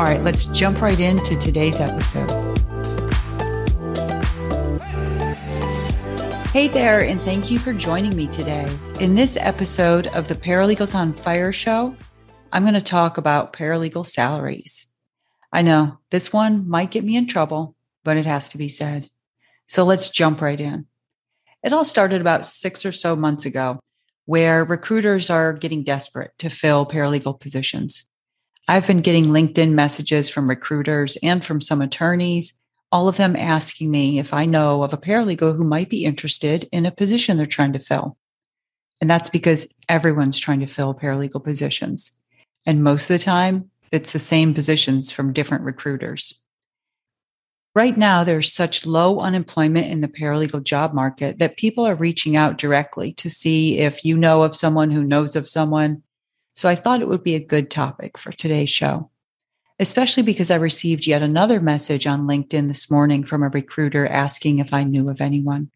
All right, let's jump right into today's episode. Hey there, and thank you for joining me today. In this episode of the Paralegals on Fire show, I'm going to talk about paralegal salaries. I know this one might get me in trouble, but it has to be said. So let's jump right in. It all started about six or so months ago, where recruiters are getting desperate to fill paralegal positions. I've been getting LinkedIn messages from recruiters and from some attorneys, all of them asking me if I know of a paralegal who might be interested in a position they're trying to fill. And that's because everyone's trying to fill paralegal positions. And most of the time, it's the same positions from different recruiters. Right now, there's such low unemployment in the paralegal job market that people are reaching out directly to see if you know of someone who knows of someone so I thought it would be a good topic for today's show, especially because I received yet another message on LinkedIn this morning from a recruiter asking if I knew of anyone.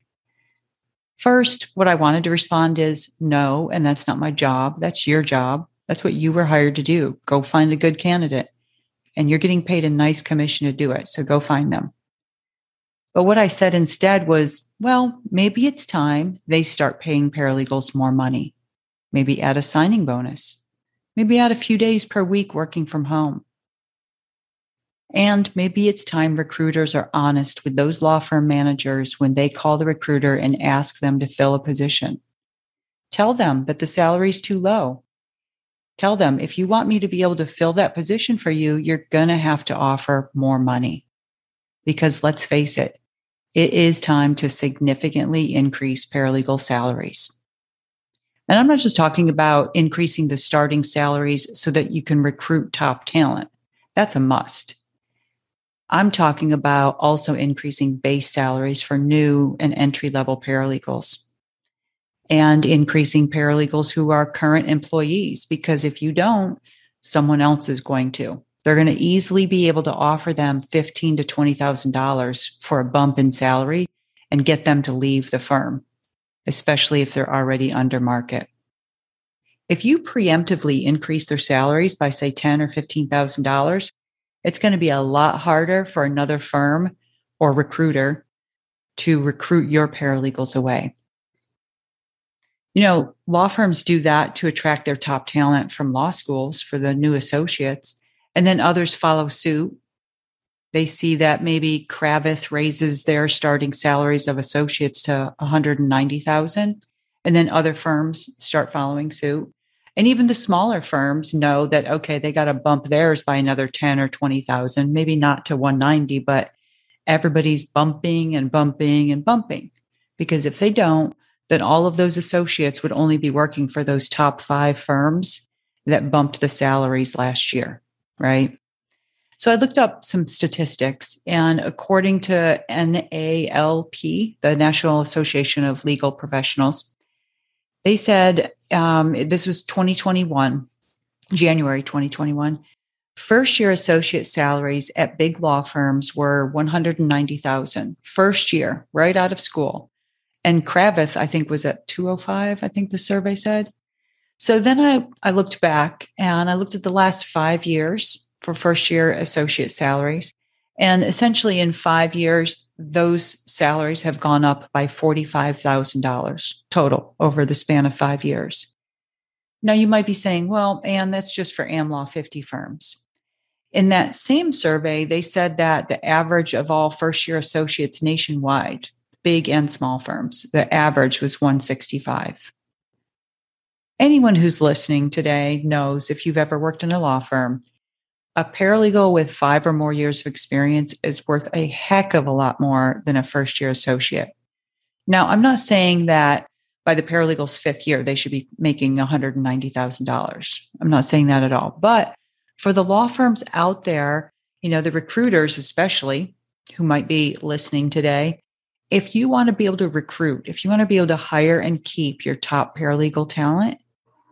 First, what I wanted to respond is no, and that's not my job. That's your job. That's what you were hired to do. Go find a good candidate. And you're getting paid a nice commission to do it. So go find them. But what I said instead was, well, maybe it's time they start paying paralegals more money. Maybe add a signing bonus maybe add a few days per week working from home. And maybe it's time recruiters are honest with those law firm managers when they call the recruiter and ask them to fill a position. Tell them that the salary is too low. Tell them if you want me to be able to fill that position for you, you're going to have to offer more money. Because let's face it, it is time to significantly increase paralegal salaries. And I'm not just talking about increasing the starting salaries so that you can recruit top talent. That's a must. I'm talking about also increasing base salaries for new and entry level paralegals and increasing paralegals who are current employees. Because if you don't, someone else is going to. They're going to easily be able to offer them fifteen to twenty thousand dollars for a bump in salary and get them to leave the firm especially if they're already under market. If you preemptively increase their salaries by say ten or fifteen thousand dollars, it's going to be a lot harder for another firm or recruiter to recruit your paralegals away. You know, law firms do that to attract their top talent from law schools for the new associates, and then others follow suit they see that maybe Cravath raises their starting salaries of associates to 190,000 and then other firms start following suit. And even the smaller firms know that okay, they got to bump theirs by another 10 or 20,000, maybe not to 190, but everybody's bumping and bumping and bumping. Because if they don't, then all of those associates would only be working for those top 5 firms that bumped the salaries last year, right? So I looked up some statistics, and according to NALP, the National Association of Legal Professionals, they said um, this was 2021, January 2021. First year associate salaries at big law firms were 190,000 first year, right out of school. And Cravath, I think, was at 205, I think the survey said. So then I, I looked back and I looked at the last five years for first year associate salaries. And essentially, in five years, those salaries have gone up by $45,000 total over the span of five years. Now, you might be saying, well, and that's just for AmLaw 50 firms. In that same survey, they said that the average of all first year associates nationwide, big and small firms, the average was 165. Anyone who's listening today knows if you've ever worked in a law firm, a paralegal with five or more years of experience is worth a heck of a lot more than a first year associate. Now, I'm not saying that by the paralegal's fifth year, they should be making $190,000. I'm not saying that at all. But for the law firms out there you know, the recruiters, especially who might be listening today, if you want to be able to recruit, if you want to be able to hire and keep your top paralegal talent,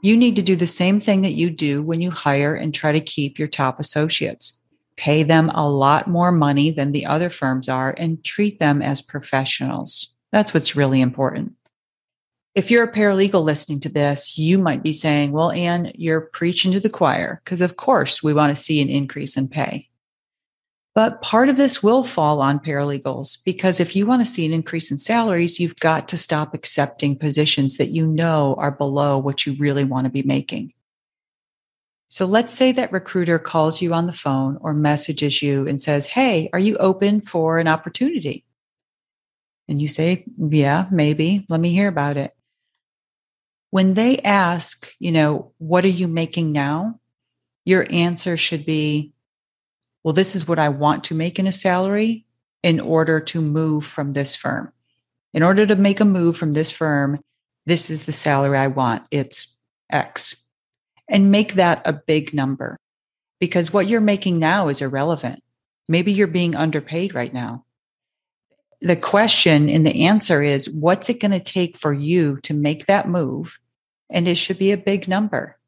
you need to do the same thing that you do when you hire and try to keep your top associates. Pay them a lot more money than the other firms are and treat them as professionals. That's what's really important. If you're a paralegal listening to this, you might be saying, well, Anne, you're preaching to the choir because, of course, we want to see an increase in pay. But part of this will fall on paralegals because if you want to see an increase in salaries, you've got to stop accepting positions that you know are below what you really want to be making. So let's say that recruiter calls you on the phone or messages you and says, Hey, are you open for an opportunity? And you say, Yeah, maybe. Let me hear about it. When they ask, you know, what are you making now? Your answer should be, well, this is what I want to make in a salary in order to move from this firm. In order to make a move from this firm, this is the salary I want. It's X. And make that a big number because what you're making now is irrelevant. Maybe you're being underpaid right now. The question and the answer is what's it going to take for you to make that move? And it should be a big number.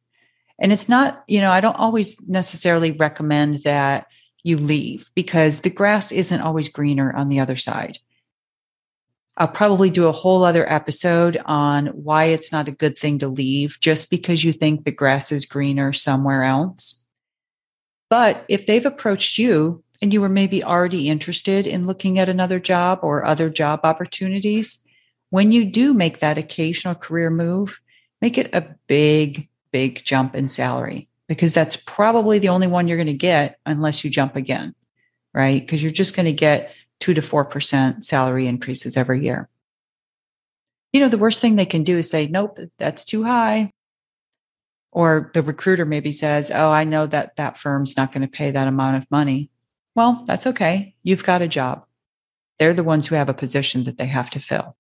And it's not, you know, I don't always necessarily recommend that you leave because the grass isn't always greener on the other side. I'll probably do a whole other episode on why it's not a good thing to leave just because you think the grass is greener somewhere else. But if they've approached you and you were maybe already interested in looking at another job or other job opportunities, when you do make that occasional career move, make it a big, big jump in salary because that's probably the only one you're going to get unless you jump again, right? Because you're just going to get two to 4% salary increases every year. You know, the worst thing they can do is say, nope, that's too high. Or the recruiter maybe says, oh, I know that that firm's not going to pay that amount of money. Well, that's okay. You've got a job. They're the ones who have a position that they have to fill.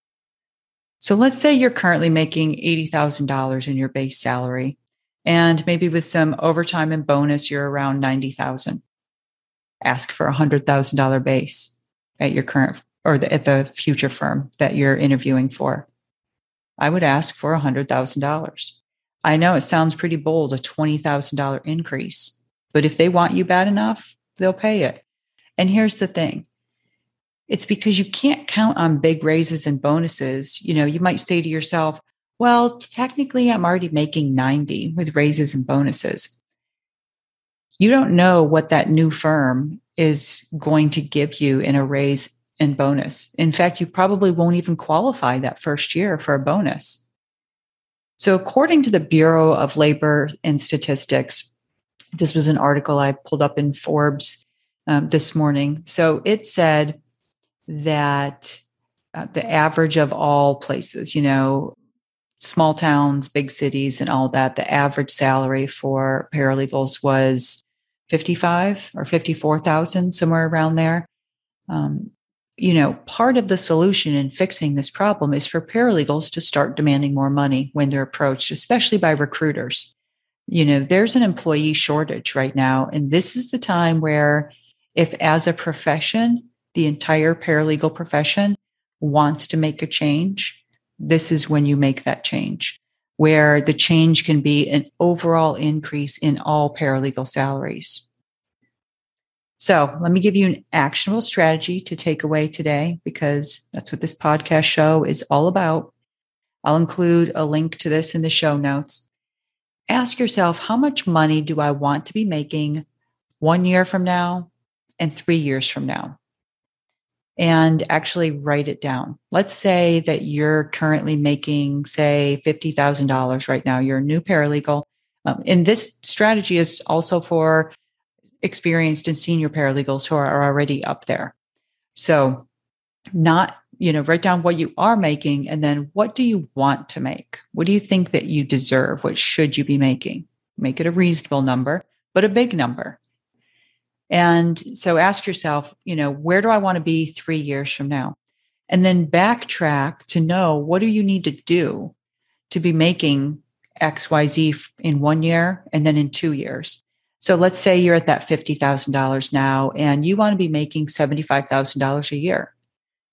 So let's say you're currently making $80,000 in your base salary and maybe with some overtime and bonus, you're around 90,000. Ask for a $100,000 base at your current or the, at the future firm that you're interviewing for. I would ask for a $100,000. I know it sounds pretty bold, a $20,000 increase, but if they want you bad enough, they'll pay it. And here's the thing it's because you can't count on big raises and bonuses. You know, you might say to yourself, well, technically, I'm already making 90 with raises and bonuses. You don't know what that new firm is going to give you in a raise and bonus. In fact, you probably won't even qualify that first year for a bonus. So, according to the Bureau of Labor and Statistics, this was an article I pulled up in Forbes um, this morning. So, it said that uh, the average of all places, you know, small towns, big cities, and all that, the average salary for paralegals was 55 or 54,000, somewhere around there. Um, you know, part of the solution in fixing this problem is for paralegals to start demanding more money when they're approached, especially by recruiters. You know, there's an employee shortage right now. And this is the time where, if as a profession, the entire paralegal profession wants to make a change, this is when you make that change, where the change can be an overall increase in all paralegal salaries. So, let me give you an actionable strategy to take away today because that's what this podcast show is all about. I'll include a link to this in the show notes. Ask yourself how much money do I want to be making one year from now and three years from now? And actually write it down. Let's say that you're currently making, say, $50,000 right now. You're a new paralegal. Um, and this strategy is also for experienced and senior paralegals who are already up there. So, not, you know, write down what you are making and then what do you want to make? What do you think that you deserve? What should you be making? Make it a reasonable number, but a big number. And so ask yourself, you know, where do I want to be three years from now? And then backtrack to know what do you need to do to be making XYZ in one year and then in two years. So let's say you're at that $50,000 now and you want to be making $75,000 a year.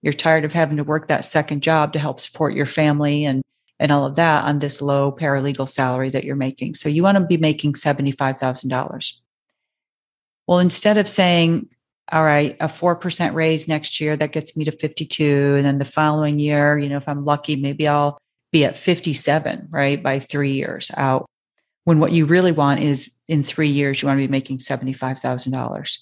You're tired of having to work that second job to help support your family and, and all of that on this low paralegal salary that you're making. So you want to be making $75,000. Well, instead of saying, all right, a 4% raise next year, that gets me to 52. And then the following year, you know, if I'm lucky, maybe I'll be at 57, right? By three years out. When what you really want is in three years, you want to be making $75,000.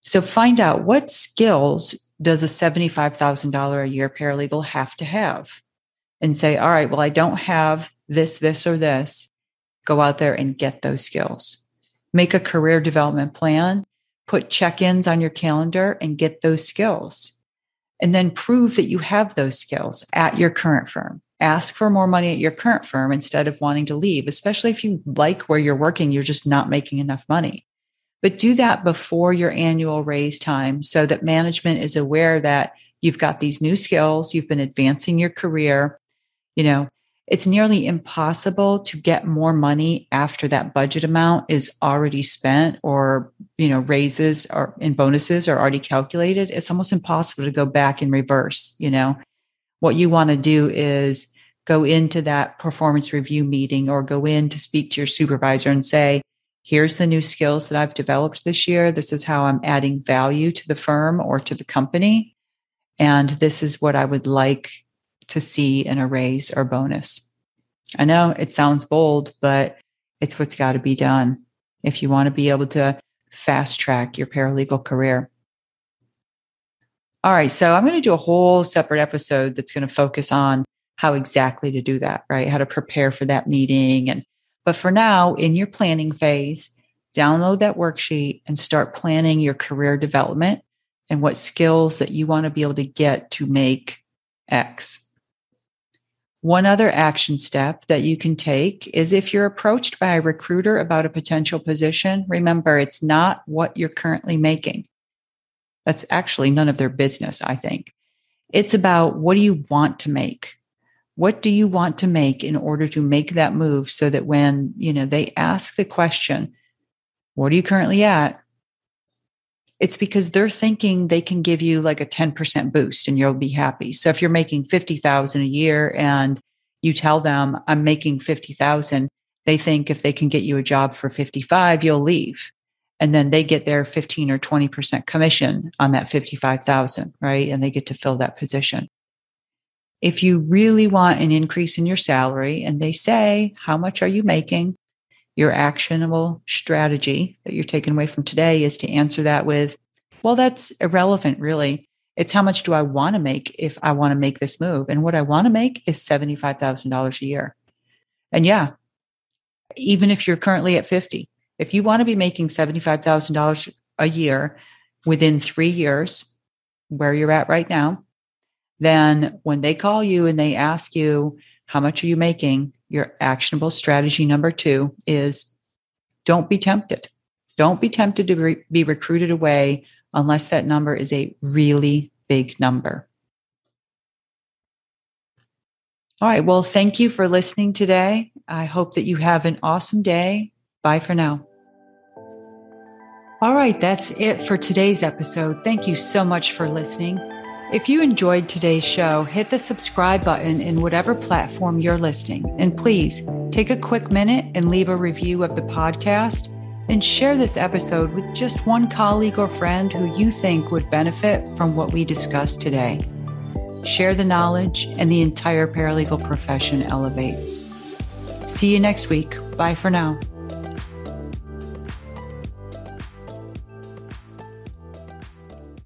So find out what skills does a $75,000 a year paralegal have to have? And say, all right, well, I don't have this, this, or this. Go out there and get those skills. Make a career development plan, put check ins on your calendar and get those skills. And then prove that you have those skills at your current firm. Ask for more money at your current firm instead of wanting to leave, especially if you like where you're working, you're just not making enough money. But do that before your annual raise time so that management is aware that you've got these new skills, you've been advancing your career. You know, it's nearly impossible to get more money after that budget amount is already spent or you know raises or in bonuses are already calculated it's almost impossible to go back in reverse you know what you want to do is go into that performance review meeting or go in to speak to your supervisor and say, here's the new skills that I've developed this year. This is how I'm adding value to the firm or to the company. And this is what I would like to see in a raise or bonus. I know it sounds bold, but it's what's got to be done if you want to be able to fast track your paralegal career. All right. So I'm going to do a whole separate episode that's going to focus on how exactly to do that, right? How to prepare for that meeting. And, but for now, in your planning phase, download that worksheet and start planning your career development and what skills that you want to be able to get to make X. One other action step that you can take is if you're approached by a recruiter about a potential position, remember it's not what you're currently making. That's actually none of their business, I think. It's about what do you want to make? What do you want to make in order to make that move so that when, you know, they ask the question, what are you currently at? It's because they're thinking they can give you like a 10% boost and you'll be happy. So if you're making 50,000 a year and you tell them I'm making 50,000, they think if they can get you a job for 55, you'll leave and then they get their 15 or 20% commission on that 55,000, right? And they get to fill that position. If you really want an increase in your salary and they say, how much are you making? Your actionable strategy that you're taking away from today is to answer that with, well, that's irrelevant, really. It's how much do I want to make if I want to make this move? And what I want to make is $75,000 a year. And yeah, even if you're currently at 50, if you want to be making $75,000 a year within three years, where you're at right now, then when they call you and they ask you, how much are you making? Your actionable strategy number two is don't be tempted. Don't be tempted to re- be recruited away unless that number is a really big number. All right. Well, thank you for listening today. I hope that you have an awesome day Bye for now. All right, that's it for today's episode. Thank you so much for listening. If you enjoyed today's show, hit the subscribe button in whatever platform you're listening. And please take a quick minute and leave a review of the podcast and share this episode with just one colleague or friend who you think would benefit from what we discussed today. Share the knowledge, and the entire paralegal profession elevates. See you next week. Bye for now.